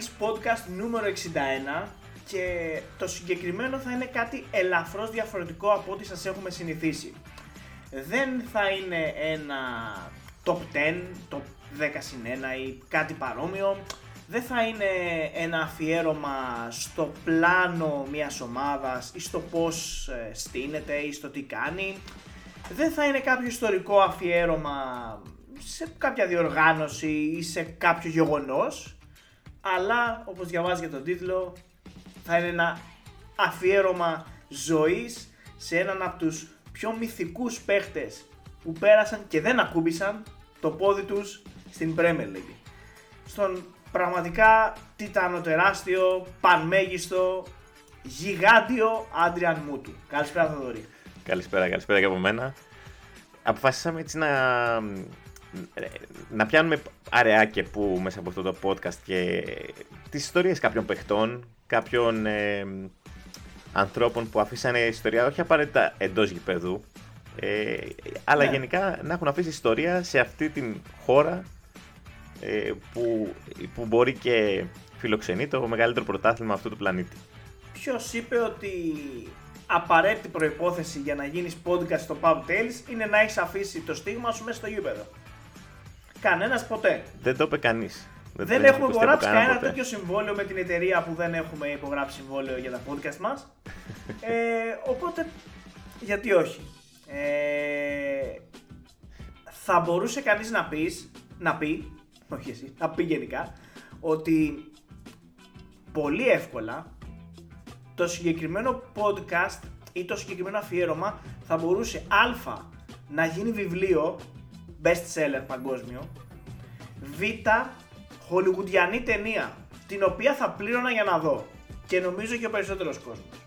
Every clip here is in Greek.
Pub Tales podcast νούμερο 61 και το συγκεκριμένο θα είναι κάτι ελαφρώς διαφορετικό από ό,τι σας έχουμε συνηθίσει. Δεν θα είναι ένα top 10, top 10 συν 1 ή κάτι παρόμοιο. Δεν θα είναι ένα αφιέρωμα στο πλάνο μιας ομάδας ή στο πώς ε, στείνεται ή στο τι κάνει. Δεν θα είναι κάποιο ιστορικό αφιέρωμα σε κάποια διοργάνωση ή σε κάποιο γεγονός. Αλλά όπως διαβάζει για τον τίτλο θα είναι ένα αφιέρωμα ζωής σε έναν από τους πιο μυθικούς παίχτες που πέρασαν και δεν ακούμπησαν το πόδι τους στην Premier League. Στον πραγματικά τιτάνο τεράστιο, πανμέγιστο, γιγάντιο Άντριαν Μούτου. Καλησπέρα Θοδωρή. Καλησπέρα, καλησπέρα και από μένα. Αποφασίσαμε έτσι να, να πιάνουμε αραιά και που μέσα από αυτό το podcast και τις ιστορίες κάποιων παιχτών, κάποιων ε, ανθρώπων που αφήσανε ιστορία όχι απαραίτητα εντός γηπέδου, ε, αλλά Ναι. γενικά να έχουν αφήσει ιστορία σε αυτή την χώρα ε, που, που μπορεί και φιλοξενεί το μεγαλύτερο πρωτάθλημα αυτού του πλανήτη. Ποιος είπε ότι απαραίτητη προϋπόθεση για να γίνεις podcast στο Pub Tales είναι να έχεις αφήσει το στίγμα σου μέσα στο γήπεδο; Κανένας ποτέ. Δεν το είπε κανείς. Δεν το έχουμε ακούστε από υπογράψει κανέναν κανένα ποτέ. τέτοιο συμβόλαιο με την εταιρεία που δεν έχουμε υπογράψει συμβόλαιο για τα podcast μας. ε, οπότε, γιατί όχι; Ε, θα μπορούσε κανείς να πεις, να πει, όχι εσύ, να πει γενικά, ότι πολύ εύκολα το συγκεκριμένο podcast ή το συγκεκριμένο αφιέρωμα θα μπορούσε α να γίνει βιβλίο best seller παγκόσμιο β χολιγουντιανή ταινία την οποία θα πλήρωνα για να δω και νομίζω και ο περισσότερος κόσμος.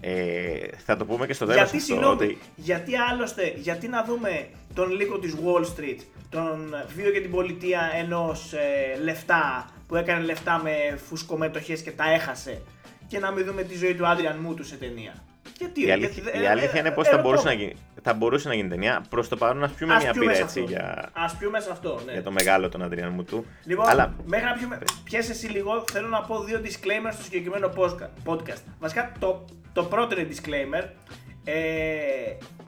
Ε, θα το πούμε και στο τέλος Γιατί αυτό, συγγνώμη, ότι γιατί άλλωστε, γιατί να δούμε τον λύκο της Wall Street, τον βίο και την πολιτεία ενός ε, λεφτά που έκανε λεφτά με φουσκομετοχές και τα έχασε και να μην δούμε τη ζωή του Άντριαν Μούτου σε ταινία. Γιατί, η αλήθεια, γιατί- η αλήθεια είναι ε, πως ε, θα ε, μπορούσε, ρωτώ. να γίνει, θα μπορούσε να γίνει ταινία. Προς το παρόν ας πιούμε Ας μια πιούμε πύρα σε έτσι αυτό. για, Ας πιούμε σε αυτό, ναι. για το μεγάλο τον Αντριάν μου του. Λοιπόν, Αλλά μέχρι να πιούμε, πιες εσύ λίγο, θέλω να πω δύο disclaimers στο συγκεκριμένο posca- podcast. Βασικά, το, το πρώτο είναι disclaimer. Ε,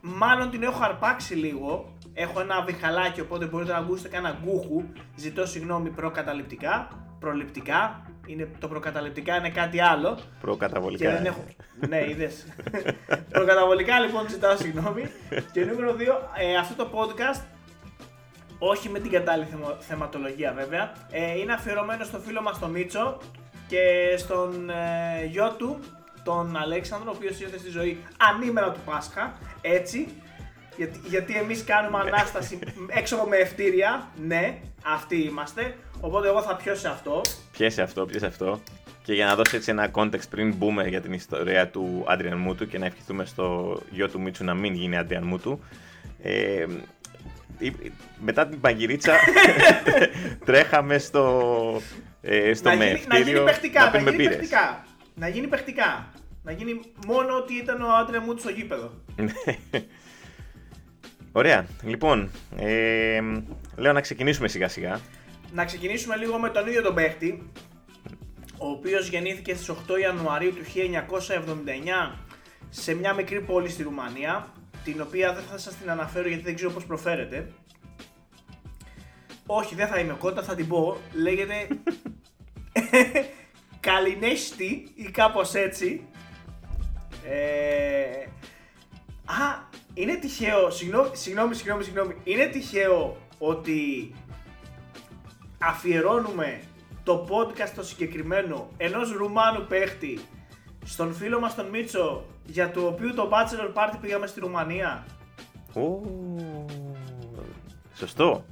μάλλον την έχω αρπάξει λίγο. Έχω ένα βιχαλάκι, οπότε μπορείτε να ακούσετε κανένα γκούχου. Ζητώ συγγνώμη προκαταληπτικά, προληπτικά. Είναι, το προκαταληπτικά είναι κάτι άλλο. Και προκαταβολικά. δεν έχω. ναι, είδες. Προκαταβολικά λοιπόν ζητάω συγγνώμη. και νούμερο 2, ε, αυτό το podcast, όχι με την κατάλληλη θεμο- θεματολογία βέβαια, ε, είναι αφιερωμένο στο φίλο μας τον Μίτσο και στον ε, γιο του, τον Αλέξανδρο, ο οποίος ήρθε στη ζωή ανήμερα του Πάσχα, έτσι. Γιατί, γιατί εμείς κάνουμε ανάσταση έξω από με ευτήρια, ναι, αυτοί είμαστε. Οπότε εγώ θα πιω σε αυτό. Πιέσε αυτό, πιέσε αυτό. Και για να δώσει έτσι ένα context πριν μπούμε για την ιστορία του Άντριαν Μούτου και να ευχηθούμε στο γιο του Μίτσου να μην γίνει Άντριαν Μούτου. Ε, η- μετά την παγκυρίτσα τρέχαμε στο, ε, στο να, γίνει, να γίνει μεευτήριο παιχτικά, να να, πίνουμε γίνει μπύρες. παιχτικά. Να γίνει παιχτικά. Να γίνει μόνο ότι ήταν ο άντρα μου στο γήπεδο. Ωραία. Λοιπόν, ε, λέω να ξεκινήσουμε σιγά σιγά. Να ξεκινήσουμε λίγο με τον ίδιο τον παίχτη, ο οποίος γεννήθηκε στις 8 Ιανουαρίου του 1979 σε μια μικρή πόλη στη Ρουμανία, την οποία δεν θα σας την αναφέρω γιατί δεν ξέρω πώς προφέρεται. Όχι, δεν θα είμαι κότα, θα την πω. Λέγεται Καλινέστη ή κάπως έτσι. Ε, α, είναι τυχαίο, συγγνώμη, συγγνώμη, συγγνώμη, συγγνώμη. Είναι τυχαίο ότι αφιερώνουμε το podcast το συγκεκριμένο ενός Ρουμάνου παίχτη στον φίλο μας τον Μίτσο για το οποίο το bachelor party πήγαμε στη Ρουμανία; Ω, σωστό.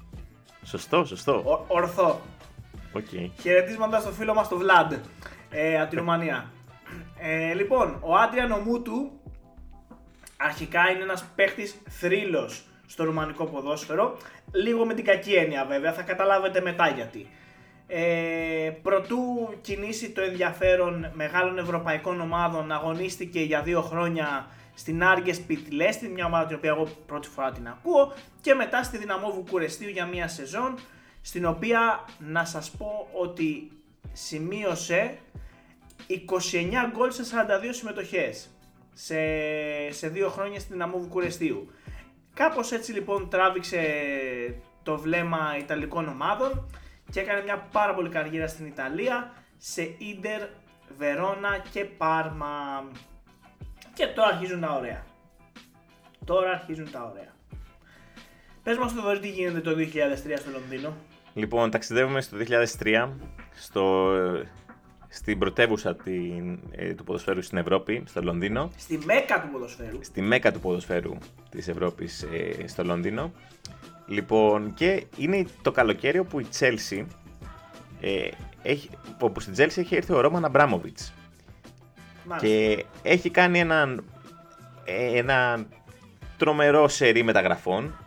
Σωστό, σωστό. Ο, ορθό. Οκ. Χαιρετίσματα στο φίλο μας τον Βλάντ ε, από τη Ρουμανία. Ε, λοιπόν, ο Αντριάν Μούτου αρχικά είναι ένας παίχτης θρύλος στο ρουμανικό ποδόσφαιρο. Λίγο με την κακή έννοια βέβαια, θα καταλάβετε μετά γιατί. Ε, προτού κινήσει το ενδιαφέρον μεγάλων ευρωπαϊκών ομάδων, αγωνίστηκε για δύο χρόνια στην Άργε Σπιτιλέστη, μια ομάδα την οποία εγώ πρώτη φορά την ακούω, και μετά στη Δυναμό Βουκουρεστίου για μία σεζόν στην οποία να σας πω ότι σημείωσε 29 γκολ σε 42 συμμετοχές σε, σε δύο χρόνια στην Αμού Βουκουρεστίου. Κάπως έτσι λοιπόν τράβηξε το βλέμμα Ιταλικών ομάδων και έκανε μια πάρα πολύ καριέρα στην Ιταλία σε Ίντερ, Βερόνα και Πάρμα. Και τώρα αρχίζουν τα ωραία. Τώρα αρχίζουν τα ωραία. Πες μας το τι γίνεται το 2003 στο Λονδίνο. Λοιπόν, ταξιδεύουμε στο 2003 στο, στην πρωτεύουσα την, ε, του ποδοσφαίρου στην Ευρώπη, στο Λονδίνο. Στη μέκα του ποδοσφαίρου. Στη μέκα του ποδοσφαίρου της Ευρώπης ε, στο Λονδίνο. Λοιπόν, και είναι το καλοκαίρι όπου η Chelsea, ε, έχει, όπου στην Chelsea έχει έρθει ο Ρόμαν Αμπράμοβιτς. Και έχει κάνει έναν, ε, ένα τρομερό σερί μεταγραφών,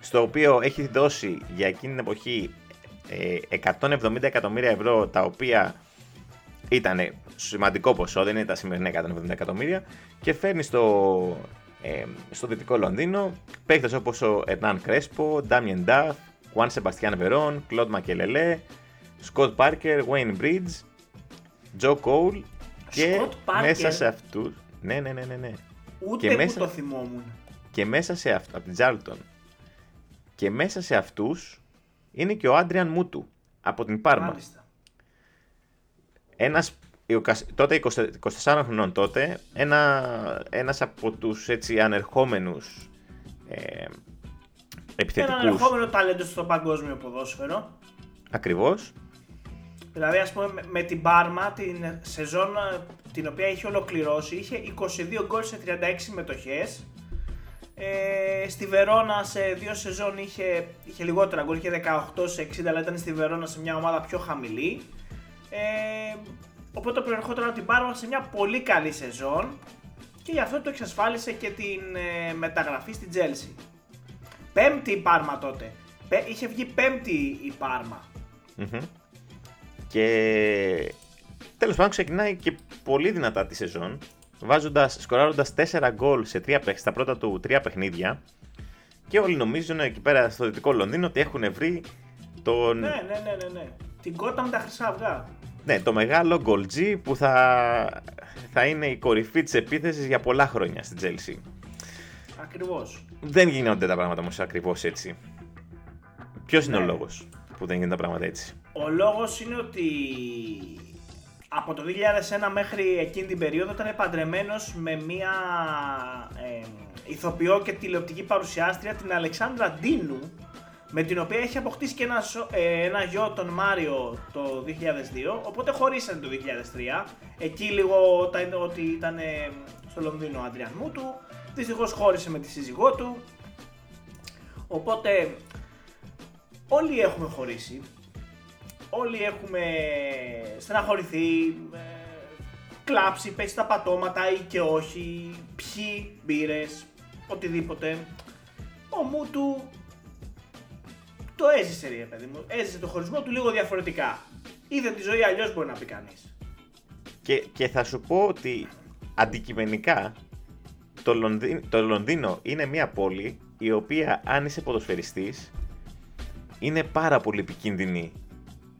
στο οποίο έχει δώσει για εκείνη την εποχή 170 ε, εκατομμύρια ευρώ, τα οποία ήταν σημαντικό ποσό, δεν είναι τα σημερινά 170 εκατομμύρια, και φέρνει στο, ε, στο δυτικό Λονδίνο παίχτε όπως ο Ερνάν Κρέσπο, Ντάμιεν Νταφ, Juan Sebastian Veron, Κλοντ Μακελελέ, Σκοτ Πάρκερ, Wayne Bridge, Τζο Κόουλ και μέσα σε αυτού. Ναι, ναι, ναι, ναι. ναι. Ούτε και μέσα... το θυμόμουν. Και μέσα σε αυτού, από την Τζάλτον. Και μέσα σε αυτούς είναι και ο Άντριαν Μούτου από την Πάρμα. Μάλιστα. Ένας τότε 24 χρονών τότε, ένα, ένας από τους έτσι ανερχόμενους ε, επιθετικούς... Ένα ανερχόμενο ταλέντο στο παγκόσμιο ποδόσφαιρο. Ακριβώς. Δηλαδή, ας πούμε, με την Πάρμα, την σεζόν την οποία είχε ολοκληρώσει, είχε 22 γκολ σε 36 συμμετοχές. Ε, στη Βερόνα σε δύο σεζόν είχε, είχε λιγότερα γκολ, είχε 18 σε 60, αλλά ήταν στη Βερόνα σε μια ομάδα πιο χαμηλή. Ε, Οπότε προερχόταν από την Πάρμα σε μια πολύ καλή σεζόν και γι' αυτό το εξασφάλισε και την ε, μεταγραφή στην Τζέλσι. Πέμπτη η Πάρμα τότε. Είχε βγει πέμπτη η παρμα Και τέλος πάντων ξεκινάει και πολύ δυνατά τη σεζόν βάζοντας, σκοράροντας 4 γκολ σε τρία, στα πρώτα του τρία παιχνίδια και όλοι νομίζουν εκεί πέρα στο Δυτικό Λονδίνο ότι έχουν βρει τον... Ναι, ναι, ναι, ναι, ναι. Την κότα με τα χρυσά αυγά. Ναι, το μεγάλο γκολτζί που θα, θα είναι η κορυφή της επίθεσης για πολλά χρόνια στην Chelsea. Ακριβώς. Δεν γίνονται τα πράγματα όμως ακριβώς έτσι. Ποιος είναι ο ναι. λόγος που δεν γίνονται τα πράγματα έτσι; Ο λόγος είναι ότι από το 2001 μέχρι εκείνη την περίοδο ήταν παντρεμένος με μία ε, ηθοποιό και τηλεοπτική παρουσιάστρια, την Αλεξάνδρα Ντίνου, με την οποία έχει αποκτήσει και ένα, ε, ένα γιο τον Μάριο το 2002, οπότε χωρίσανε το 2003. Εκεί λίγο όταν, ότι ήταν ε, στο Λονδίνο ο Αντριάν του, δυστυχώς χώρισε με τη σύζυγό του, οπότε όλοι έχουμε χωρίσει, όλοι έχουμε στεναχωρηθεί, ε, κλάψει, πέσει τα πατώματα ή και όχι, πιει μπύρες, οτιδήποτε. Ο Μούτου το έζησε, ρε παιδί μου. Έζησε το χωρισμό του λίγο διαφορετικά. Είδε τη ζωή αλλιώς, μπορεί να πει κανείς. Και, και θα σου πω ότι αντικειμενικά το, Λονδίνο, το Λονδίνο είναι μια πόλη η οποία αν είσαι ποδοσφαιριστής είναι πάρα πολύ επικίνδυνη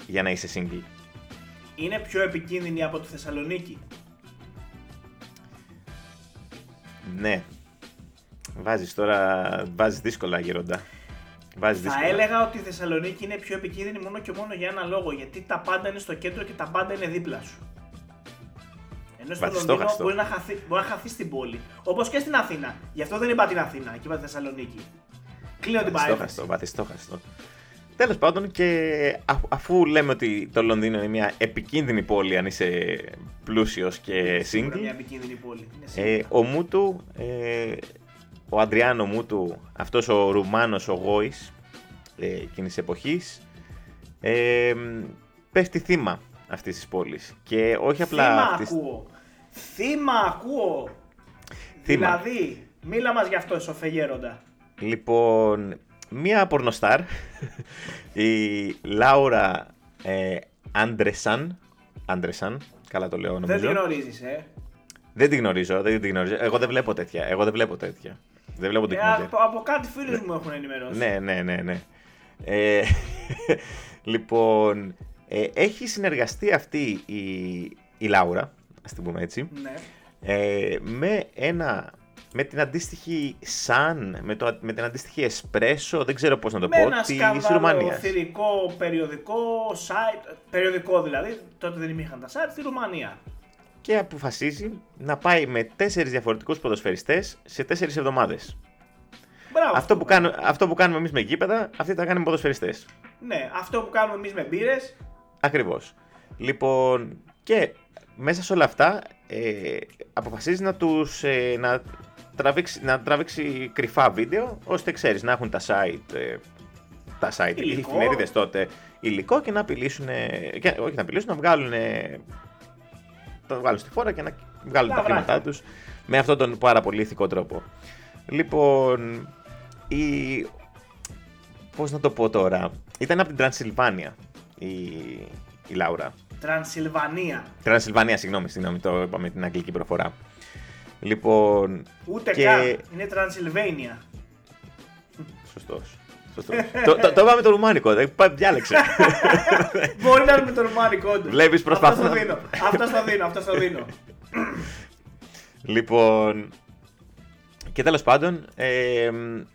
για να είσαι single. Είναι πιο επικίνδυνη από τη Θεσσαλονίκη. Ναι. Βάζεις τώρα, βάζεις δύσκολα γεροντά. Βάζεις θα έλεγα ότι η Θεσσαλονίκη είναι πιο επικίνδυνη μόνο και μόνο για ένα λόγο. Γιατί τα πάντα είναι στο κέντρο και τα πάντα είναι δίπλα σου. Ενώ στο Λονδίνο μπορεί να, χαθεί, μπορεί να χαθεί στην πόλη. Όπως και στην Αθήνα. Γι' αυτό δεν είπα την Αθήνα, και είπα τη Θεσσαλονίκη. Κλείνω την παρέμβαση. Βαθιστόχαστο. Τέλος πάντων, και αφού λέμε ότι το Λονδίνο είναι μια επικίνδυνη πόλη αν είσαι πλούσιος και single. Είναι μια επικίνδυνη πόλη. Ε, ο Μούτου ε, ο Αντριάνο Μούτου, αυτός ο Ρουμάνος, ο Γόης, ε, εκείνης της εποχής, ε, πέφτει θύμα αυτής της πόλης. Και όχι απλά... Θύμα αυτής... ακούω. Θύμα ακούω. Θύμα. Δηλαδή, μίλα μας γι' αυτό, Σοφεγέροντα. Λοιπόν, μία πορνοστάρ, η Λάουρα ε, Άντρεσαν, Άντρεσαν, καλά το λέω νομίζω. Δεν την γνωρίζεις, ε. Δεν την γνωρίζω, δεν την γνωρίζω. Εγώ δεν βλέπω τέτοια. Εγώ δεν βλέπω τέτοια. Δεν βλέπω ε, από, από κάτι φίλους μου έχουν ενημερώσει. ναι, ναι, ναι. ναι. Ε, λοιπόν, ε, έχει συνεργαστεί αυτή η, η Λάουρα, ας την πούμε έτσι, Ναι. ε, με ένα. Με την αντίστοιχη Sun, με, το, με την αντίστοιχη Espresso, δεν ξέρω πώς να το Με πω, ένα της σκάνδαλο Ρουμανίας. θηρικό περιοδικό site, περιοδικό δηλαδή, τότε δεν υπήρχαν τα site, στη Ρουμανία. Και αποφασίζει να πάει με τέσσερις διαφορετικούς ποδοσφαιριστές σε τέσσερις εβδομάδες. Μπράβο. Αυτό που, κάνουμε, αυτό που κάνουμε εμείς με γήπεδα, αυτοί τα κάνουν με ποδοσφαιριστές. Ναι, αυτό που κάνουμε εμείς με μπύρες. Ακριβώς. Λοιπόν, και μέσα σε όλα αυτά ε, αποφασίζει να τους ε, να, τραβήξει, να τραβήξει κρυφά βίντεο, ώστε ξέρεις να έχουν τα site, ε, τα site, οι Υλικό. εφημερίδες τότε υλικό και να απειλήσουν, και, όχι να απειλήσουν, να βγάλουν, το βγάλουν στη φόρα και να βγάλουν τα Λαβράκια. χρήματά τους με αυτόν τον πάρα πολύ ηθικό τρόπο. Λοιπόν, η... Πώς να το πω τώρα, ήταν από την Τρανσιλβάνια η, η Λάουρα. Τρανσιλβανία. Τρανσιλβανία, συγγνώμη, συγγνώμη, το είπαμε την αγγλική προφορά. Λοιπόν, Ούτε Και- καν. Είναι Τρανσιλβένια. σωστός. Σωστός. το, το, το είπαμε το ρουμάνικο, δεν πάει, διάλεξε. Μπορεί να είναι με το ρουμάνικο όντως. Βλέπεις, προσπαθώ Αυτό στο να- δίνω. Αυτό στο δίνω. Αυτό στο δίνω. λοιπόν, και τέλος πάντων, ε,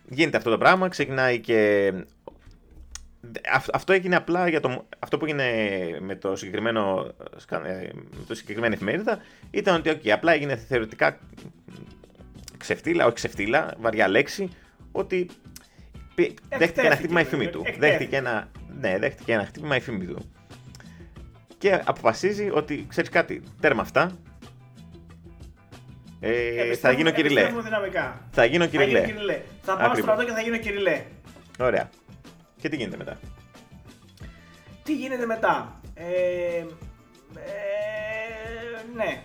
γίνεται αυτό το πράγμα, ξεκινάει και... αυ- Αυτό έγινε απλά για το... Αυτό που έγινε με το συγκεκριμένο, σκα- ε, με το συγκεκριμένη εφημερίδα ήταν ότι okay, απλά έγινε θεωρητικά ξεφτύλα, όχι ξεφτύλα, βαριά λέξη, ότι πη- δέχτηκε ένα χτύπημα η φήμη του. Εκτέθηκε. Δέχτηκε ένα, ναι, δέχτηκε ένα χτύπημα η φήμη του. Και αποφασίζει ότι, ξέρεις κάτι, τέρμα αυτά, ε, θα Επιστρέφουμε- γίνω κυριλέ. επιστρέφουμε δυναμικά. Θα γίνω Θα γίνω κυριλέ. κυριλέ. Θα πάω Ακριβώς. στρατό και θα γίνω κυριλέ. Ωραία. Και τι γίνεται μετά; Τι γίνεται μετά; Ε, ε, ναι.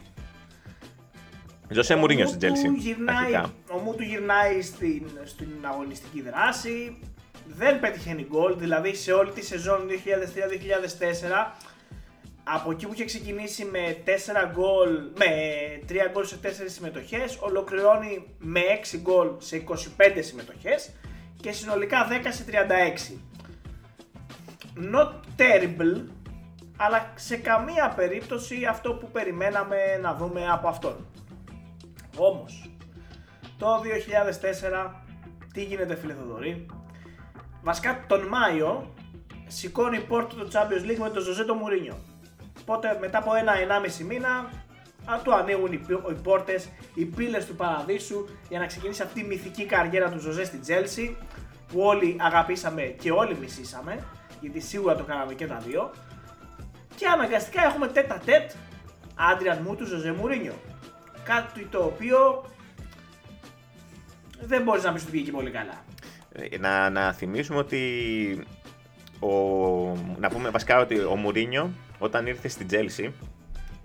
Ζωσέ Ο Μουρίνιο Μούτου στην Chelsea. Γυρνάει, αρχικά. ο Μούτου γυρνάει στην, στην αγωνιστική δράση. Δεν πετυχαίνει γκολ, δηλαδή σε όλη τη σεζόν 2003-2004 από εκεί που είχε ξεκινήσει με 4 γκολ, με 3 γκολ σε 4 συμμετοχές, ολοκληρώνει με 6 γκολ σε 25 συμμετοχές και συνολικά 10 σε 36. Not terrible, αλλά σε καμία περίπτωση αυτό που περιμέναμε να δούμε από αυτόν. Όμως, το 2004, τι γίνεται φίλε Θοδωρή, βασικά τον Μάιο σηκώνει η πόρτα του Champions League με τον Ζωζέ το Μουρίνιο. Οπότε μετά από ένα-ενάμιση μήνα α, του ανοίγουν οι, πι- οι πόρτες, οι πύλες του παραδείσου για να ξεκινήσει αυτή η μυθική καριέρα του Ζωζέ στην Chelsea που όλοι αγαπήσαμε και όλοι μισήσαμε γιατί σίγουρα το κάναμε και τα δύο και αναγκαστικά έχουμε τέτα τέτ Άντριαν μου του Ζωζέ Μουρίνιο. Κάτι το οποίο δεν μπορείς να πεις ότι πήγε και πολύ καλά. Ε, Να, να θυμίσουμε ότι. Ο, να πούμε βασικά ότι ο Μουρίνιο όταν ήρθε στην Chelsea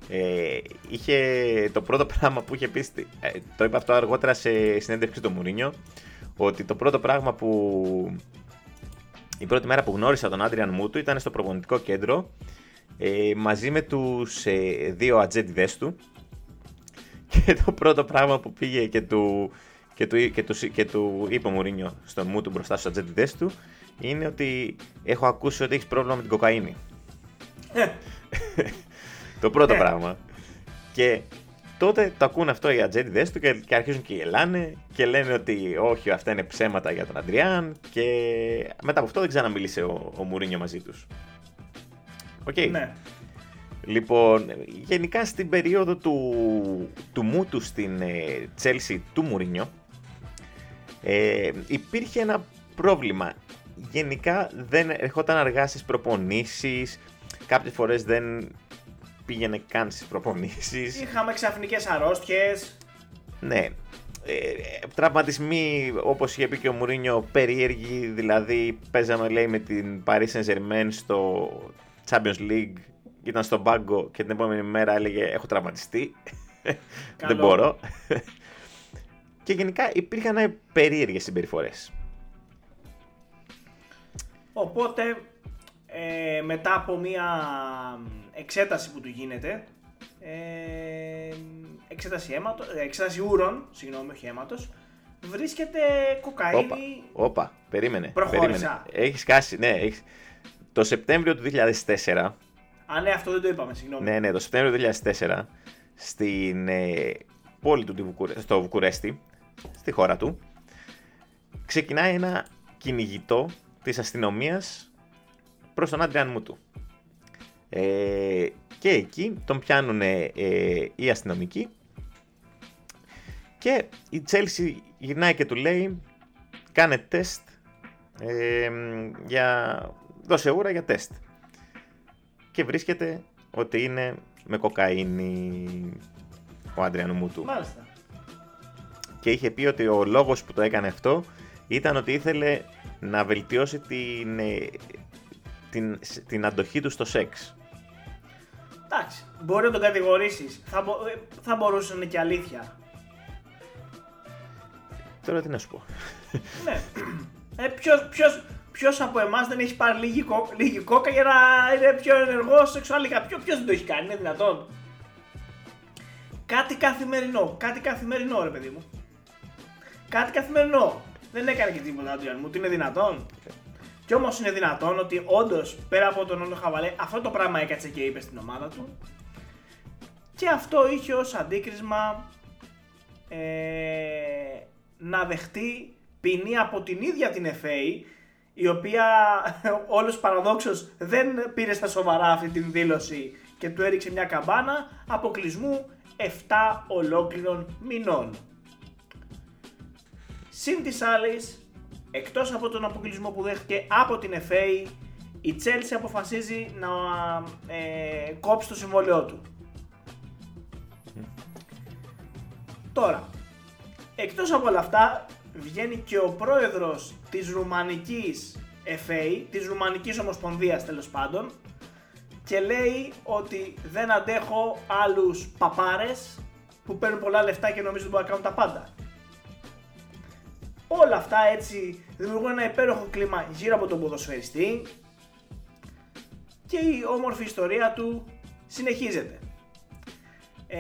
ε, είχε το πρώτο πράγμα που είχε πει. στη- ε, το είπα αυτό αργότερα σε συνέντευξη του Μουρίνιο. Ότι το πρώτο πράγμα που. Η πρώτη μέρα που γνώρισα τον Άντριαν Μούτου ήταν στο προπονητικό κέντρο ε, μαζί με τους ε, δύο ατζέντιδες του και το πρώτο πράγμα που πήγε και του, και του, και του, και του είπε ο Μουρίνιο στον μου του μπροστά στους ατζέντιδες του είναι ότι έχω ακούσει ότι έχεις πρόβλημα με την κοκαίνη. το πρώτο Ε. πράγμα. Και τότε το ακούν αυτό οι ατζέντιδες του και, και αρχίζουν και γελάνε και λένε ότι όχι αυτά είναι ψέματα για τον Αντριάν και μετά από αυτό δεν ξαναμίλησε ο, ο Μουρίνιο μαζί τους. Οκ. Ναι. Λοιπόν, γενικά στην περίοδο του, του Μούτου στην ε, Chelsea του Μουρίνιο ε, υπήρχε ένα πρόβλημα. Γενικά δεν ερχόταν αργά στις προπονήσεις, κάποιες φορές δεν πήγαινε καν στις προπονήσεις. Είχαμε ξαφνικές αρρώστιες. Ναι. Ε, τραυματισμοί, όπως είχε πει και ο Μουρίνιο, περίεργοι, δηλαδή παίζαμε λέει με την Paris Saint-Germain στο Champions League, ήταν στον πάγκο και την επόμενη μέρα έλεγε έχω τραυματιστεί, δεν Καλό. μπορώ. και γενικά υπήρχαν περίεργες συμπεριφορές. Οπότε ε, μετά από μια εξέταση που του γίνεται, ε, εξέταση, αίματος, ε, εξέταση ούρων, συγγνώμη, όχι αίματος, βρίσκεται κοκαίνη. Όπα, όπα, περίμενε. Προχώρησα. περίμενε. Έχεις κάσει, ναι. Έχεις... Το Σεπτέμβριο του 2004, Α, ναι, αυτό δεν το είπαμε, συγγνώμη. ναι, ναι, το Σεπτέμβριο του 2004, στην ε, πόλη του, τη Βουκουρέ- στο Βουκουρέστι, στη χώρα του, ξεκινάει ένα κυνηγητό της αστυνομίας προς τον Άντριαν Μούτου. Ε, και εκεί τον πιάνουν ε, οι αστυνομικοί και η Τσέλσι γυρνάει και του λέει κάνε τεστ ε, για δώσε ούρα για τεστ και βρίσκεται ότι είναι με κοκαίνη ο Άντριαν Μούτου Μάλιστα. και είχε πει ότι ο λόγος που το έκανε αυτό ήταν ότι ήθελε να βελτιώσει την, ε, την, την αντοχή του στο σεξ. Εντάξει, μπορεί να τον κατηγορήσεις. Θα, μπο- ε, θα μπορούσε να είναι και αλήθεια. Τώρα τι να σου πω. ναι. Ε, ποιος, ποιος, ποιος από εμάς δεν έχει πάρει λίγη, κο- λίγη κόκα για να είναι πιο ενεργός σεξουαλικά; Ποιο, ποιος δεν το έχει κάνει, είναι δυνατόν; Κάτι καθημερινό, κάτι καθημερινό ρε παιδί μου. Κάτι καθημερινό. Δεν έκανε και τίποτα Άντριαν μου, ότι είναι δυνατόν. Κι όμως είναι δυνατόν ότι όντως πέρα από τον όλο χαβαλέ, αυτό το πράγμα έκατσε και είπε στην ομάδα του. Και αυτό είχε ως αντίκρισμα ε, να δεχτεί ποινή από την ίδια την FA, η οποία όλος παραδόξως δεν πήρε στα σοβαρά αυτή την δήλωση και του έριξε μια καμπάνα αποκλεισμού 7 ολόκληρων μηνών. Συν της άλλης, εκτός από τον αποκλεισμό που δέχτηκε από την FA, η Chelsea αποφασίζει να ε, κόψει το συμβόλαιό του. Τώρα, εκτός από όλα αυτά, βγαίνει και ο πρόεδρος της Ρουμανικής FA, της Ρουμανικής Ομοσπονδίας τέλος πάντων, και λέει ότι δεν αντέχω άλλους παπάρες που παίρνουν πολλά λεφτά και νομίζουν ότι μπορούν να κάνουν τα πάντα. Όλα αυτά έτσι δημιουργούν ένα υπέροχο κλίμα γύρω από τον ποδοσφαιριστή και η όμορφη ιστορία του συνεχίζεται. Ε,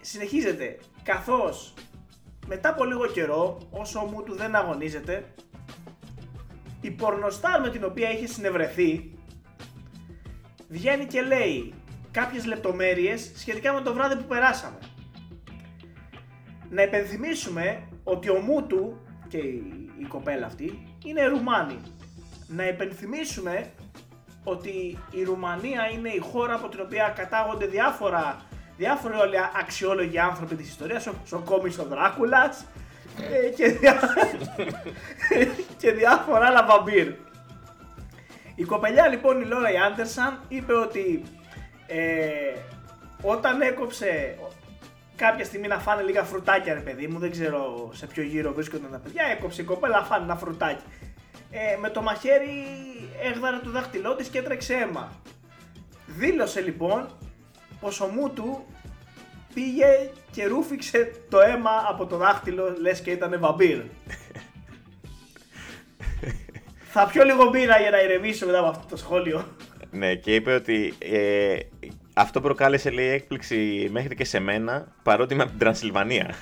συνεχίζεται καθώς μετά από λίγο καιρό, όσο μου του δεν αγωνίζεται, η πορνοστάρ με την οποία είχε συνευρεθεί βγαίνει και λέει κάποιες λεπτομέρειες σχετικά με το βράδυ που περάσαμε. Να υπενθυμίσουμε ότι ο Μούτου και η, η κοπέλα αυτή είναι Ρουμάνοι. Να υπενθυμίσουμε ότι η Ρουμανία είναι η χώρα από την οποία κατάγονται διάφορα, διάφοροι όλοι αξιόλογοι άνθρωποι της ιστορίας, ο, ο κόμις ο Δράκουλας ε, και, διά... και διάφορα άλλα βαμπύρ. Η κοπελιά λοιπόν η Λόρα Άντερσαν είπε ότι ε, όταν έκοψε κάποια στιγμή να φάνε λίγα φρουτάκια ρε παιδί μου, δεν ξέρω σε ποιο γύρο βρίσκονταν τα παιδιά, έκοψε η κοπέλα να φάνε ένα φρουτάκι. Ε, με το μαχαίρι έγδαρε το δάχτυλό της και έτρεξε αίμα. Δήλωσε λοιπόν πως ο Μούτου πήγε και ρούφηξε το αίμα από το δάχτυλο λες και ήταν βαμπύρ. Θα πιω λίγο μπύρα για να ηρεμήσω μετά από αυτό το σχόλιο. Ναι, και είπε ότι ε, αυτό προκάλεσε λέει έκπληξη μέχρι και σε μένα, παρότι είμαι από την Τρανσιλβανία.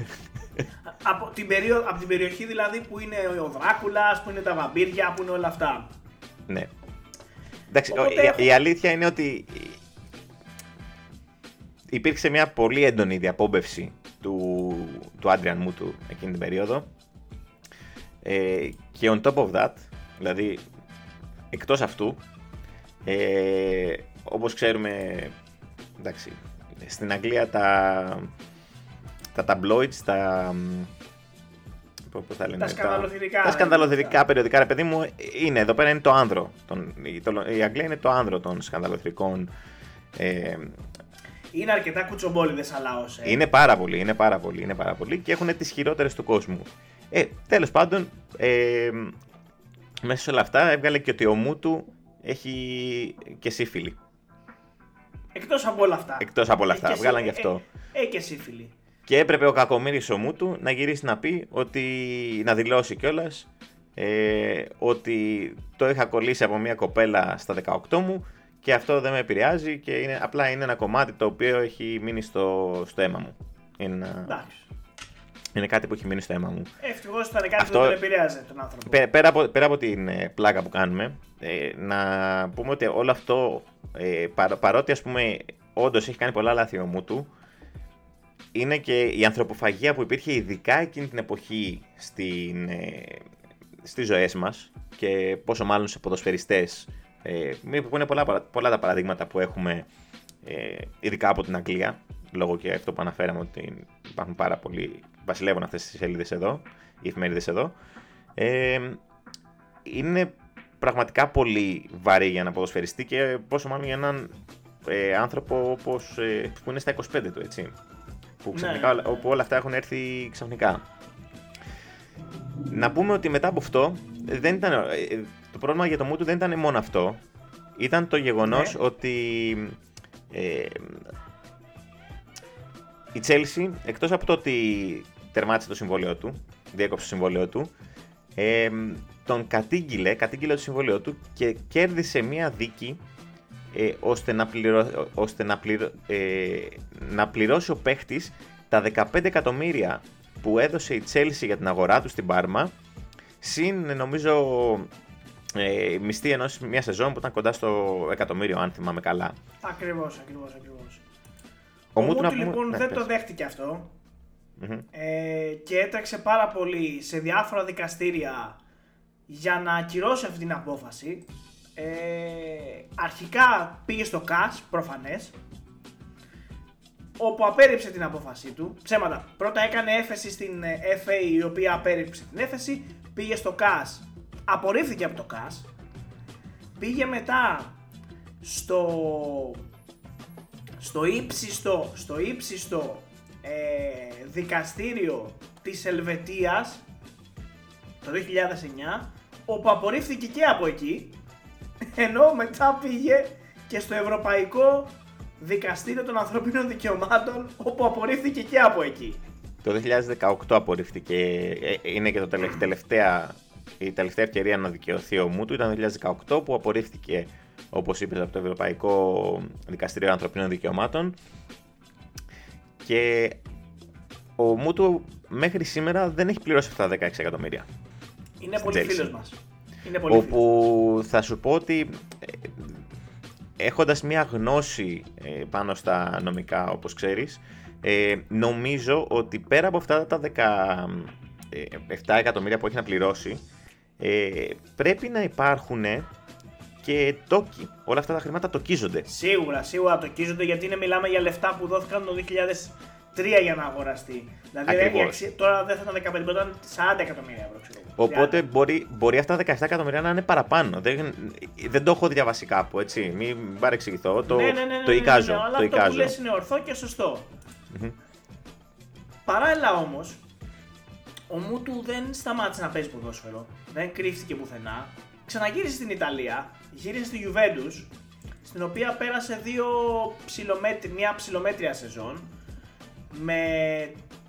από, την περίοδο, από την περιοχή δηλαδή που είναι ο Δράκουλας, που είναι τα βαμπύρια, που είναι όλα αυτά. ναι. Εντάξει, Οπότε η, έχω- η αλήθεια είναι ότι υπήρξε μια πολύ έντονη διαπόμπευση του, του Άντριαν Μούτου εκείνη την περίοδο. Ε, και on top of that, δηλαδή εκτός αυτού, ε, όπως ξέρουμε, εντάξει, στην Αγγλία τα, τα tabloids, τα... πώς- πώς τα λένε, Τα σκανδαλοθυρικά, Τα ναι, σκανδαλοθυρικά αυτά. περιοδικά, ρε παιδί μου, είναι εδώ πέρα είναι το άνδρο. Τον, η, το, η Αγγλία είναι το άνδρο των σκανδαλοθυρικών. Ε, Είναι αρκετά κουτσομπόλιδες αλλά ως, ε. είναι πάρα πολύ, είναι πάρα πολύ, είναι πάρα πολύ και έχουν τις χειρότερες του κόσμου. Ε, τέλος πάντων, ε, μέσα σε όλα αυτά έβγαλε και ότι ο Μούτου έχει και σύφυλλη. Εκτός από όλα αυτά. Εκτός από όλα αυτά, Ε, και βγάλαν εσύ- γι' αυτό. Ε, ε, και σύφυλλη. Και έπρεπε ο κακομύρης ο Μούτου να γυρίσει να πει ότι, να δηλώσει κιόλας ε, ότι το είχα κολλήσει από μια κοπέλα στα 18 μου και αυτό δεν με επηρεάζει και είναι, απλά είναι ένα κομμάτι το οποίο έχει μείνει στο, στο αίμα μου. Είναι ένα, Εντάξει. Είναι κάτι που έχει μείνει στο αίμα μου. Ευτυχώς ήταν κάτι Αυτό- που δεν επηρέαζε τον άνθρωπο. Πέρα, πέρα, από, πέρα από την ε, πλάκα που κάνουμε, ε, να πούμε ότι όλο αυτό, ε, παρό- παρότι ας πούμε όντως έχει κάνει πολλά λάθη ο Μούτου, είναι και η ανθρωποφαγία που υπήρχε ειδικά εκείνη την εποχή στην, ε, στις ζωές μας και πόσο μάλλον σε ποδοσφαιριστές, ε, μη- που είναι πολλά, παρα- πολλά τα παραδείγματα που έχουμε ε, ειδικά από την Αγγλία, λόγω και αυτό που αναφέραμε ότι υπάρχουν πάρα πολλοί, βασιλεύουν αυτές τις σελίδες εδώ, οι εφημερίδες εδώ, ε, είναι πραγματικά πολύ βαρύ για ένα ποδοσφαιριστή και πόσο μάλλον για έναν ε, άνθρωπο όπως, ε, που είναι στα 25 του, έτσι. Που Ναι, ξαφνικά, ναι, ναι. όπου όλα αυτά έχουν έρθει ξαφνικά. Να πούμε ότι μετά από αυτό, ε, δεν ήταν, ε, το πρόβλημα για το Μούτου δεν ήταν μόνο αυτό. Ήταν το γεγονός Ναι. ότι ε, η Chelsea, εκτός από το ότι τερμάτισε το συμβόλαιο του, διέκοψε το συμβόλαιο του, ε, τον κατήγγειλε, κατήγγειλε το συμβόλαιο του και κέρδισε μία δίκη ε, ώστε, να, πληρω, ώστε να, πληρω, ε, να πληρώσει ο παίχτης τα 15 εκατομμύρια που έδωσε η Chelsea για την αγορά του στην Πάρμα συν νομίζω ε, μισθή ενός μια σεζόν που ήταν κοντά στο εκατομμύριο αν θυμάμαι καλά. Ακριβώς, ακριβώς, ακριβώς. Ο Ο Μούτου να Μούτου πούμε- λοιπόν ναι, δεν πες. το δέχτηκε αυτό Μμμ. ε, και έτρεξε πάρα πολύ σε διάφορα δικαστήρια για να ακυρώσει αυτή την απόφαση. Ε, αρχικά πήγε στο ΚΑΣ, προφανές, όπου απέρριψε την απόφασή του. Ψέματα. Πρώτα έκανε έφεση στην ε, FA η οποία απέρριψε την έφεση, πήγε στο ΚΑΣ, απορρίφθηκε από το ΚΑΣ, πήγε μετά στο στο ύψιστο, στο ύψιστο ε, δικαστήριο της Ελβετίας το 2009 όπου απορρίφθηκε και από εκεί ενώ μετά πήγε και στο Ευρωπαϊκό Δικαστήριο των Ανθρωπίνων Δικαιωμάτων όπου απορρίφθηκε και από εκεί. Το 2018 απορρίφθηκε. ε, Είναι και το τελε- τελευταία, η τελευταία ευκαιρία να δικαιωθεί ο Μούτου. Ήταν το 2018 που απορρίφθηκε, όπως είπες, από το Ευρωπαϊκό Δικαστήριο Ανθρωπίνων Δικαιωμάτων. Και ο Μούτου μέχρι σήμερα δεν έχει πληρώσει αυτά τα 16 εκατομμύρια. Είναι Στην πολύ Chelsea. φίλος μας. Είναι πολύ φίλος. Όπου θα σου πω ότι ε, έχοντας μια γνώση ε, πάνω στα νομικά όπως ξέρεις ε, νομίζω ότι πέρα από αυτά τα 17 εκατομμύρια που έχει να πληρώσει ε, πρέπει να υπάρχουν και τόκοι. Όλα αυτά τα χρήματα τοκίζονται. Σίγουρα, σίγουρα το κίζονται γιατί είναι, μιλάμε για λεφτά που δόθηκαν το 2003 για να αγοραστεί. Δηλαδή δεν έχει Ακριβώς. αξία- τώρα δεν θα ήταν 15, μπορεί να ήταν 40 εκατομμύρια ευρώ. Ξέρω. εγώ. Οπότε 30. μπορεί, μπορεί αυτά τα 17 εκατομμύρια να είναι παραπάνω. Δεν, δεν το έχω διαβάσει κάπου, έτσι. Μην παρεξηγηθώ. Το, ναι, ναι, ναι, ναι, το ναι, εικάζω. ναι, ναι, αλλά το αυτό που εικάζω. λες είναι ορθό και σωστό. Μμμ. Παράλληλα όμως, ο Μούτου δεν σταμάτησε να παίζει ποδόσφαιρο. Δεν κρύφτηκε πουθενά. Ξαναγύρισε στην Ιταλία, γύρισε στη Juventus, στην οποία πέρασε δύο ψιλομέτρι, μια ψηλομέτρια σεζόν. Με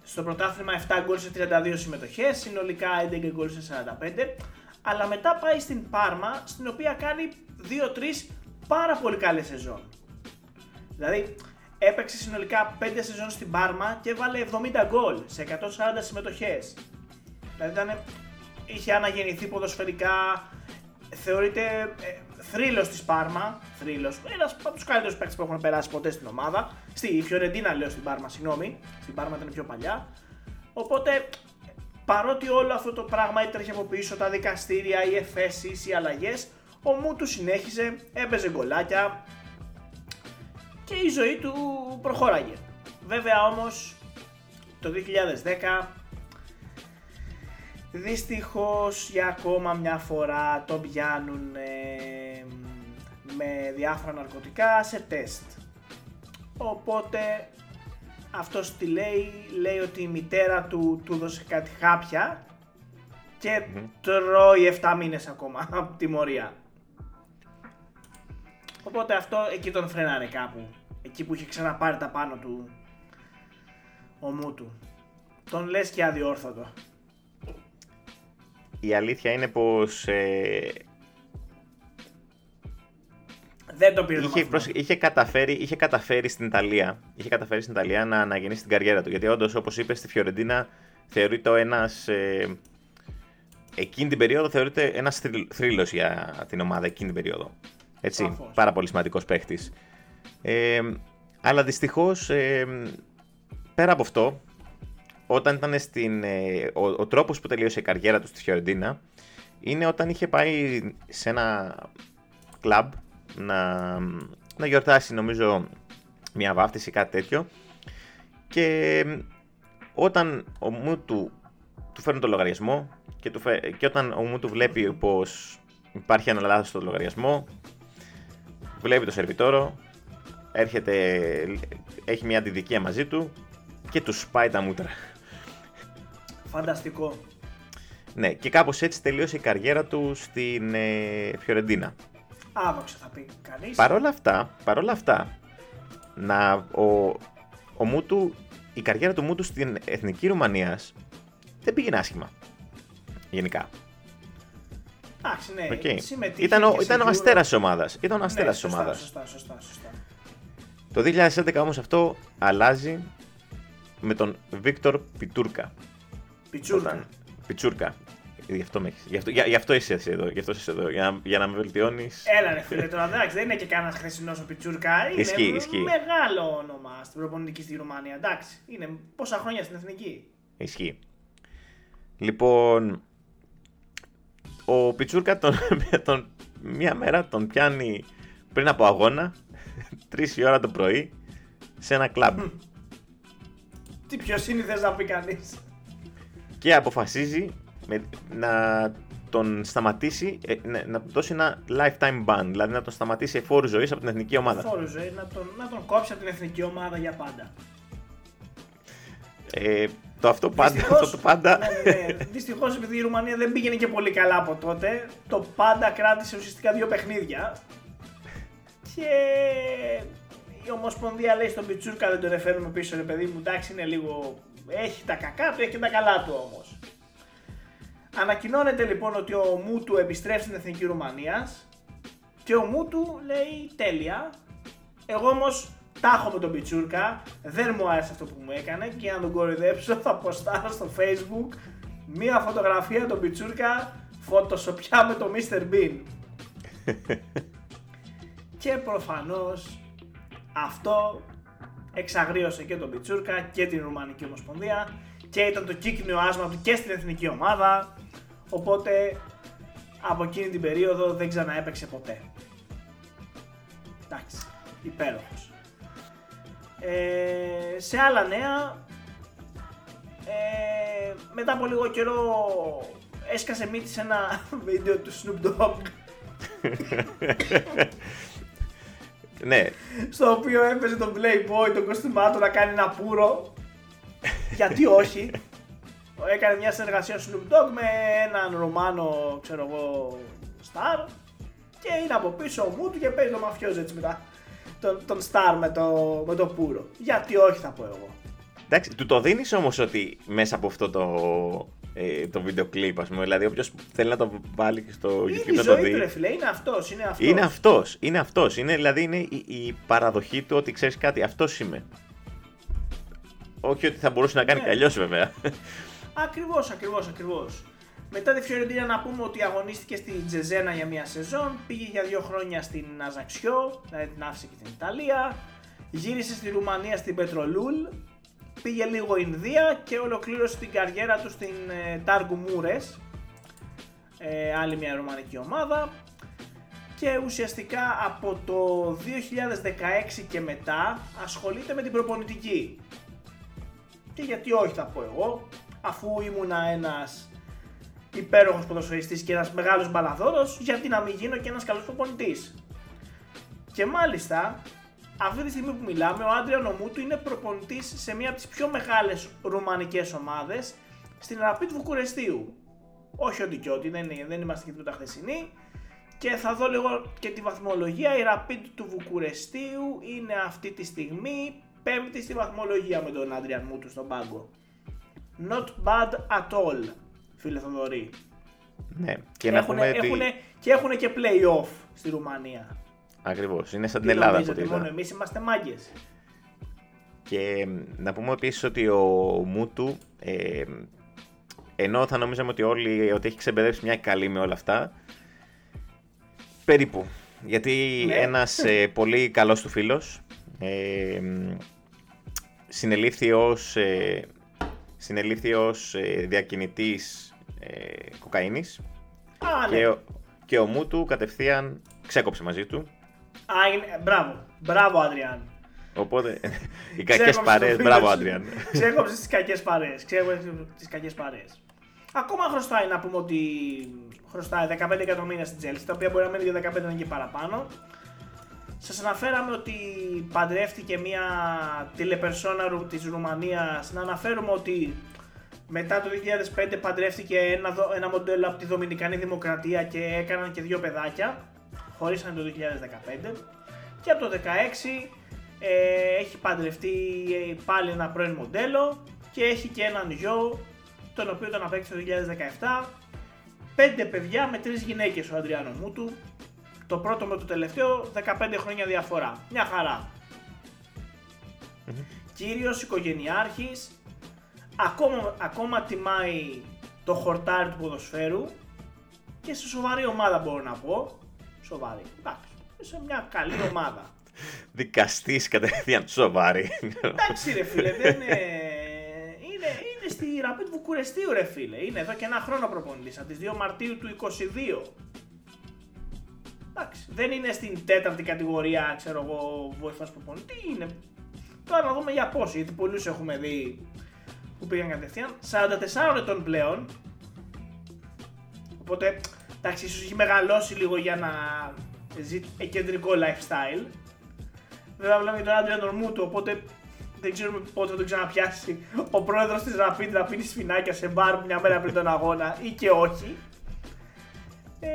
στο πρωτάθλημα 7 γκολ σε 32 συμμετοχές, συνολικά 11 γκολ σε 45. Αλλά μετά πάει στην Πάρμα, στην οποία κάνει 2-3 πάρα πολύ καλές σεζόν. Δηλαδή, έπαιξε συνολικά 5 σεζόν στην Πάρμα και έβαλε 70 γκολ σε 140 συμμετοχές. Δηλαδή ήταν, είχε αναγεννηθεί ποδοσφαιρικά, θεωρείται ε, θρύλος της Πάρμα, θρύλος, ένας από τους καλύτερους παίκτες που έχουν περάσει ποτέ στην ομάδα. Στη Φιωρεντίνα λέω στην Πάρμα, συγγνώμη, στην Πάρμα ήταν πιο παλιά. Οπότε, παρότι όλο αυτό το πράγμα έτρεχε από πίσω, τα δικαστήρια, οι εφέσεις, οι αλλαγές, ο Μούτου συνέχιζε, έπαιζε γκολάκια, και η ζωή του προχώραγε. Βέβαια όμως το 2010 δυστυχώς για ακόμα μια φορά τον πιάνουν ε, με διάφορα ναρκωτικά σε τεστ. Οπότε αυτός τι λέει, λέει ότι η μητέρα του του δώσε κάτι χάπια και Μμμ. τρώει 7 μήνες ακόμα από τιμωρία. Οπότε αυτό εκεί τον φρέναρε κάπου. Εκεί που είχε ξαναπάρει τα πάνω του ο μου του. Τον λες και αδιόρθωτο. Η αλήθεια είναι πως ε, Δεν το πήρε το είχε, μαθημα. προσ- είχε, καταφέρει, είχε καταφέρει στην Ιταλία είχε καταφέρει στην Ιταλία να αναγεννήσει την καριέρα του. Γιατί όντως, όπως είπες, στη Φιωρεντίνα θεωρείται ένας... Ε, εκείνη την περίοδο θεωρείται ένας θρύλος για την ομάδα εκείνη την περίοδο. Έτσι, Σαφώς. πάρα πολύ σημαντικός παίχτης. Ε, αλλά δυστυχώς, ε, πέρα από αυτό, όταν ήταν στην, ε, ο, ο τρόπος που τελείωσε η καριέρα του στη Φιωρεντίνα είναι όταν είχε πάει σε ένα κλαμπ να, να γιορτάσει νομίζω μια βάφτιση κάτι τέτοιο και όταν ο μου του, του φέρνει το λογαριασμό και, του φε- και όταν ο μου του βλέπει πως υπάρχει ένα λάθος στο λογαριασμό βλέπει το σερβιτόρο έρχεται, έχει μια αντιδικία μαζί του και του σπάει τα μούτρα. Φανταστικό. Ναι, και κάπως έτσι τελείωσε η καριέρα του στην ε, Φιωρεντίνα. Άδοξα θα πει κανείς. Παρόλα αυτά, παρόλα αυτά, να, ο, ο Μούτου, η καριέρα του Μούτου στην Εθνική Ρουμανίας δεν πήγαινε άσχημα. Γενικά. Εντάξει, ναι. Οκ. συμμετείχε Ήταν ο, και σε ήταν ο Euro. αστέρας της ομάδας. Ήταν ο Ναι, αστέρας της σωστά, ομάδας. Σωστά, σωστά, σωστά. Το 2011 όμως αυτό αλλάζει με τον Βίκτορ Πιτούρκα. Πιτσούρκα. Όταν- Πιτσούρκα. Γι' αυτό, με έχεις- γι αυτό, γι' αυτό είσαι εσύ εδώ. Γι' αυτό είσαι εδώ. Για να, για να με βελτιώνεις. Έλα ρε φίλε τώρα, εντάξει, δεν είναι και κανένας χθεσινός ο Πιτσούρκα. Είναι Ισχύει, ισχύει. μεγάλο όνομα στην προπονητική στη Ρουμανία. Εντάξει, είναι πόσα χρόνια στην εθνική. Ισχύει. Λοιπόν, ο Πιτσούρκα τον, τον, μία μέρα τον πιάνει πριν από αγώνα, 3 η ώρα το πρωί, σε ένα κλαμπ. Τι πιο σύνηθες να πει κανείς. και αποφασίζει με, να τον σταματήσει, ε, να, να του δώσει ένα lifetime ban, δηλαδή να τον σταματήσει εφόρου ζωής από την εθνική ομάδα. Φόρο ζωής, να τον, να τον κόψει από την εθνική ομάδα για πάντα. Ε, το αυτό πάντα, Δυστυχώς- αυτό το πάντα, Ναι, ναι, ναι. Δυστυχώς επειδή η Ρουμανία δεν πήγαινε και πολύ καλά από τότε, το πάντα κράτησε ουσιαστικά δύο παιχνίδια. Και η Ομοσπονδία λέει στον Πιτσούρκα δεν τον εφέρουμε πίσω, ρε παιδί μου. Εντάξει, είναι λίγο. Έχει τα κακά του, έχει και τα καλά του όμως. Ανακοινώνεται λοιπόν ότι ο Μούτου επιστρέφει στην εθνική Ρουμανίας και ο Μούτου λέει τέλεια. Εγώ όμως τα έχω με τον Πιτσούρκα, δεν μου άρεσε αυτό που μου έκανε και για να τον κοροϊδέψω θα ποστάρω στο facebook μία φωτογραφία τον Πιτσούρκα φωτοσοπιά με το Mr. Bean. και προφανώς αυτό εξαγρίωσε και τον Πιτσούρκα και την Ρουμανική Ομοσπονδία και ήταν το κύκνιο άσμα του και στην εθνική ομάδα οπότε από εκείνη την περίοδο δεν ξαναέπαιξε ποτέ. Εντάξει, υπέροχος. Ε, σε άλλα νέα, ε, μετά από λίγο καιρό έσκασε μύτη σε ένα βίντεο του Snoop Dogg ναι, στο οποίο έπαιζε τον Playboy, τον κοστιμάτο να κάνει ένα πουρο. Γιατί όχι. Έκανε μια συνεργασία ο Snoop Dogg με έναν Ρουμάνο, ξέρω εγώ, star και είναι από πίσω ο Μούτου και παίζει το μαφιόζο έτσι μετά τον, τον star με το, με το πουρο. Γιατί όχι θα πω εγώ. εντάξει, του το δίνεις όμως ότι μέσα από αυτό το, ε, το βίντεο κλιπ, ας πούμε, δηλαδή όποιος θέλει να το βάλει και στο Είναι YouTube η να το ζωή δει. του ρε φίλε, είναι αυτός, είναι αυτός. Είναι αυτός, είναι αυτός, είναι, δηλαδή είναι η, η παραδοχή του ότι ξέρεις κάτι, αυτός είμαι. Όχι ότι θα μπορούσε να κάνει Ναι. κι αλλιώς βέβαια. Ακριβώς, ακριβώς, ακριβώς. Μετά τη Φιωρεντίνα να πούμε ότι αγωνίστηκε στην Τζεζένα για μία σεζόν, πήγε για δύο χρόνια στην Αζαξιό, δηλαδή την άφησε και την Ιταλία, γύρισε στη Ρουμανία στην Πετρολούλ, πήγε λίγο Ινδία και ολοκλήρωσε την καριέρα του στην ε, Τάργου Μούρες, ε, άλλη μια ρουμανική ομάδα και ουσιαστικά από το 2016 και μετά ασχολείται με την προπονητική. Και γιατί όχι θα πω εγώ, αφού ήμουνα ένας υπέροχος ποδοσφαιριστής και ένας μεγάλος μπαλαδόρος, γιατί να μην γίνω και ένας καλός προπονητής. Και μάλιστα, αυτή τη στιγμή που μιλάμε, ο Άντρια Νομούτου είναι προπονητής σε μία από τις πιο μεγάλες ρουμανικές ομάδες, στην Rapid Βουκουρεστίου. Όχι ότι και ότι, δεν, είναι- δεν είμαστε και τίποτα χθεσινοί. Και θα δω λίγο και τη βαθμολογία. Η Rapid του Βουκουρεστίου είναι αυτή τη στιγμή πέμπτη στη βαθμολογία με τον Άντριαν Μούτου στον πάγκο. Not bad at all, φίλε Θοδωρή. ναι, και να Έχουνε- πούμε ότι... έχουνε- και έχουν και play-off στη Ρουμανία. Ακριβώς, είναι σαν Τι την Ελλάδα από νομίζετε, ό,τι μόνο είδα. εμείς είμαστε μάγκες. Και να πούμε επίσης ότι ο Μούτου, ε, ενώ θα νομίζαμε ότι, όλοι, ότι έχει ξεμπερδέψει μια καλή με όλα αυτά, περίπου. Γιατί Ναι. ένας ε, πολύ καλός του φίλος ε, συνελήφθη ως, ε, συνελήφθη ως ε, διακινητής ε, κοκαίνης Α, ναι. και, ο- και ο Μούτου κατευθείαν ξέκοψε μαζί του. Α, είναι... Μπράβο. Μπράβο, Αντριάν. Οπότε οι κακές Ξέκοψε παρέες, το φίλο μπράβο σου. Άντριαν. Ξέκοψε τις κακές παρέες. Ξέκοψε τις κακές παρέες. Ακόμα χρωστάει να πούμε ότι χρωστάει 15 εκατομμύρια στην Chelsea, τα οποία μπορεί να μένει για 15 να είναι και παραπάνω. Σας αναφέραμε ότι παντρεύτηκε μια τηλεπερσόνα ρου- της Ρουμανίας. Να αναφέρουμε ότι μετά το 2005 παντρεύτηκε ένα, δο- ένα μοντέλο από τη Δομινικανή Δημοκρατία και έκαναν και δύο παιδάκια. Χωρίσαν το 2015. Και από το 2016 ε, έχει παντρευτεί ε, πάλι ένα πρώην μοντέλο και έχει και έναν γιο τον οποίο τον απέκτησε το 2017. Πέντε παιδιά με τρεις γυναίκες ο Αντριάνο Μούτου. Το πρώτο με το τελευταίο 15 χρόνια διαφορά. Μια χαρά. Κύριος οικογενειάρχης, ακόμα, ακόμα τιμάει το χορτάρι του ποδοσφαίρου και σε σοβαρή ομάδα μπορώ να πω. Σοβαρή, εντάξει. Σε μια καλή ομάδα. Δικαστής κατευθείαν σοβαρή. Εντάξει ρε φίλε, δεν είναι... Είναι, είναι στη Rapid Βουκουρεστίου ρε φίλε. Είναι εδώ και ένα χρόνο προπονητής, από τις 2 Μαρτίου του 22. Εντάξει, δεν είναι στην τέταρτη κατηγορία, ξέρω εγώ, βοηθός προπονητή, είναι... Τώρα να δούμε για πόσο, γιατί πολλούς έχουμε δει που πήγαν κατευθείαν. 44 ετών πλέον. Οπότε, εντάξει, ίσως έχει μεγαλώσει λίγο για να ζει κεντρικό lifestyle. Βέβαια, βλέπουμε τον Άντρια Νορμούτου, οπότε δεν ξέρουμε πότε θα τον ξαναπιάσει ο πρόεδρος της Rapid να πίνει σφινάκια σε μπαρ μια μέρα πριν τον αγώνα ή και όχι. Ε,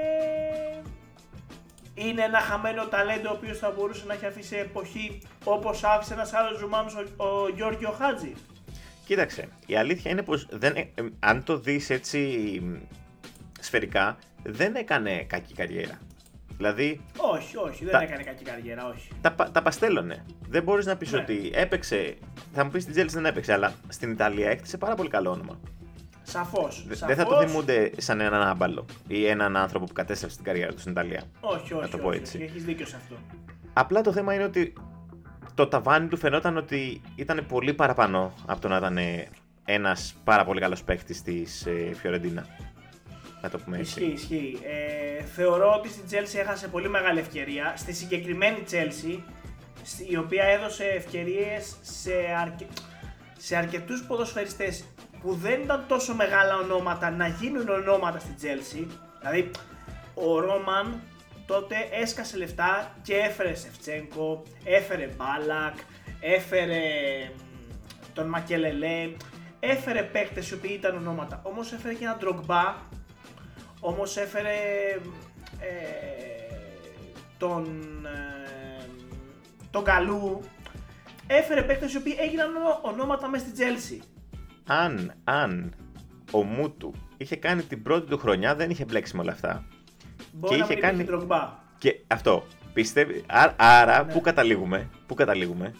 είναι ένα χαμένο ταλέντο ο οποίος θα μπορούσε να έχει αφήσει εποχή όπως άφησε ένας άλλος Ρουμάνο ο, ο Γιώργιο Χάτζη. Κοίταξε, η αλήθεια είναι πως δεν, ε, ε, αν το δεις έτσι μ, σφαιρικά, δεν έκανε κακή καριέρα. Δηλαδή, Όχι, όχι, δεν Τα- έκανε κακή καριέρα, όχι. τα, πα- τα παστέλωνε. Δεν μπορείς να πεις Ναι. ότι έπαιξε, θα μου πεις στην Chelsea δεν έπαιξε, αλλά στην Ιταλία έκτισε πάρα πολύ καλό όνομα. Σαφώς. Δε- Δεν θα το θυμούνται σαν έναν άμπαλο ή έναν άνθρωπο που κατέστρεψε την καριέρα του στην Ιταλία. Όχι, όχι. το πω όχι, έτσι. όχι, έχεις δίκιο σε αυτό. Απλά το θέμα είναι ότι το ταβάνι του φαινόταν ότι ήταν πολύ παραπάνω από το να ήταν ένας πάρα πολύ καλός παίκτης της Φιωρεντίνα. Να το πούμε έτσι. Ισχύει, ισχύει. Ε, θεωρώ ότι στην Chelsea έχασε πολύ μεγάλη ευκαιρία. Στη συγκεκριμένη Chelsea, στη- η οποία έδωσε ευκαιρίες σε, αρκε... σε αρκετούς ποδοσφαιριστές που δεν ήταν τόσο μεγάλα ονόματα να γίνουν ονόματα στην Chelsea. Δηλαδή, ο Ρόμαν τότε έσκασε λεφτά και έφερε Σεφτσένκο, έφερε Μπάλακ, έφερε μ, τον Μακελελέ, έφερε παίκτες οι οποίοι ήταν ονόματα. Όμως έφερε και έναν Ντρογκμπά, όμως έφερε ε, τον, ε, τον Καλού, έφερε παίκτες οι οποίοι έγιναν ονο- ονόματα μέσα στην Chelsea. Αν, αν ο Μούτου είχε κάνει την πρώτη του χρονιά, δεν είχε μπλέξει με όλα αυτά. Μπορεί Και να είχε μην κάνει- υπήρχε Ντρογκμπά. Και αυτό, πιστεύει. Άρα, άρα Ναι. πού καταλήγουμε, πού καταλήγουμε.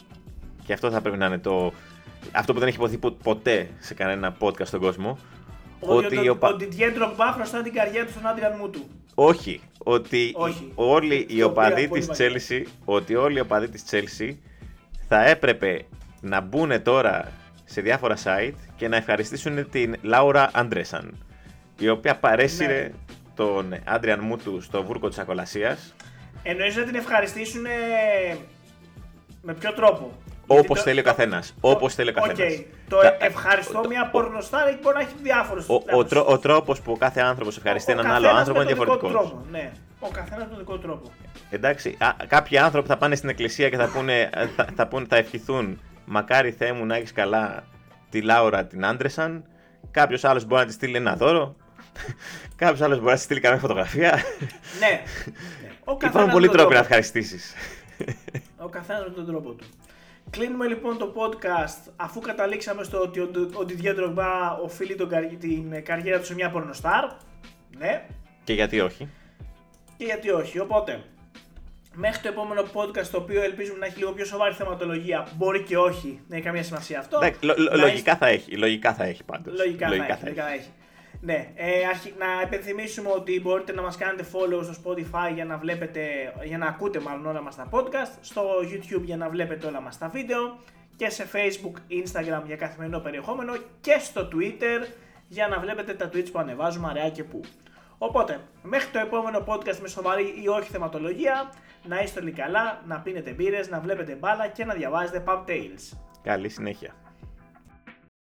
Και αυτό θα πρέπει να είναι το. Αυτό που δεν έχει υποθεί πο- ποτέ σε κανένα podcast στον κόσμο. Ότι, ο ο, πα- ο Didier Drogba χρωστά την καριέρα του στον Άντριαν Μούτου. Όχι, ότι Όχι. όλοι οι Το οπαδοί πήρα πολύ της μακριά. Chelsea, ότι όλοι οι οπαδοί της Chelsea θα έπρεπε να μπουν τώρα σε διάφορα site και να ευχαριστήσουν την Λάουρα Άντρεσαν, η οποία παρέσυρε Ναι. Τον Άντριαν Μούτου στο βούρκο της ακολασίας, Εννοείς να την ευχαριστήσουν με ποιο τρόπο; όπως Γιατί το- θέλει ο το- καθένας. Όπως θέλει ο Οκ. καθένας. Το Τα- ευχαριστώ το- μια ο- πορνοστάρ μπορεί να έχει διάφορους Ο, ο, διάφορους- τρό- ο τρόπος που ο κάθε άνθρωπος ευχαριστεί ο έναν άλλο καθένας άνθρωπο με είναι τον δικό διαφορετικός. του τρόπο, Ναι, ο καθένας με τον δικό του τρόπο. Εντάξει, α, κάποιοι άνθρωποι θα πάνε στην εκκλησία και θα, πούνε, θα, θα, πούνε, θα ευχηθούν Μακάρι Θεέ μου να έχεις καλά τη Λάουρα την Άντρεσαν. Κάποιος άλλος μπορεί να τη στείλει ένα δώρο. Κάποιος άλλος μπορεί να τη στείλει καμία φωτογραφία. ναι. ναι. Ο καθένας Υπάρχουν με πολλοί τον τρόποι να τρόπο. ευχαριστήσεις. Ο καθένας με τον τρόπο του. Κλείνουμε λοιπόν το podcast αφού καταλήξαμε στο ότι ο, ο Didier Drogba οφείλει τον, καρι- την καριέρα του σε μια πορνοστάρ. Ναι. και γιατί όχι. Και γιατί όχι. Οπότε, Μέχρι το επόμενο podcast, το οποίο ελπίζουμε να έχει λίγο πιο σοβαρή θεματολογία, μπορεί και όχι, δεν έχει καμία σημασία αυτό. Εντάξει, λο- λο- Να λογικά θα έχει. Λογικά θα έχει πάντως. Λογικά, θα, έχει, λογικά θα έχει. Ναι, ε, αρχι- να υπενθυμίσουμε ότι μπορείτε να μας κάνετε follow στο Spotify για να βλέπετε, για να ακούτε μάλλον όλα μας τα podcast, στο YouTube για να βλέπετε όλα μας τα βίντεο και σε Facebook, Instagram για καθημερινό περιεχόμενο και στο Twitter για να βλέπετε τα tweets που ανεβάζουμε αραιά και πού. Οπότε, μέχρι το επόμενο podcast με σοβαρή ή όχι θεματολογία, να είστε όλοι καλά, να πίνετε μπύρες, να βλέπετε μπάλα και να διαβάζετε Pub Tales. Καλή συνέχεια.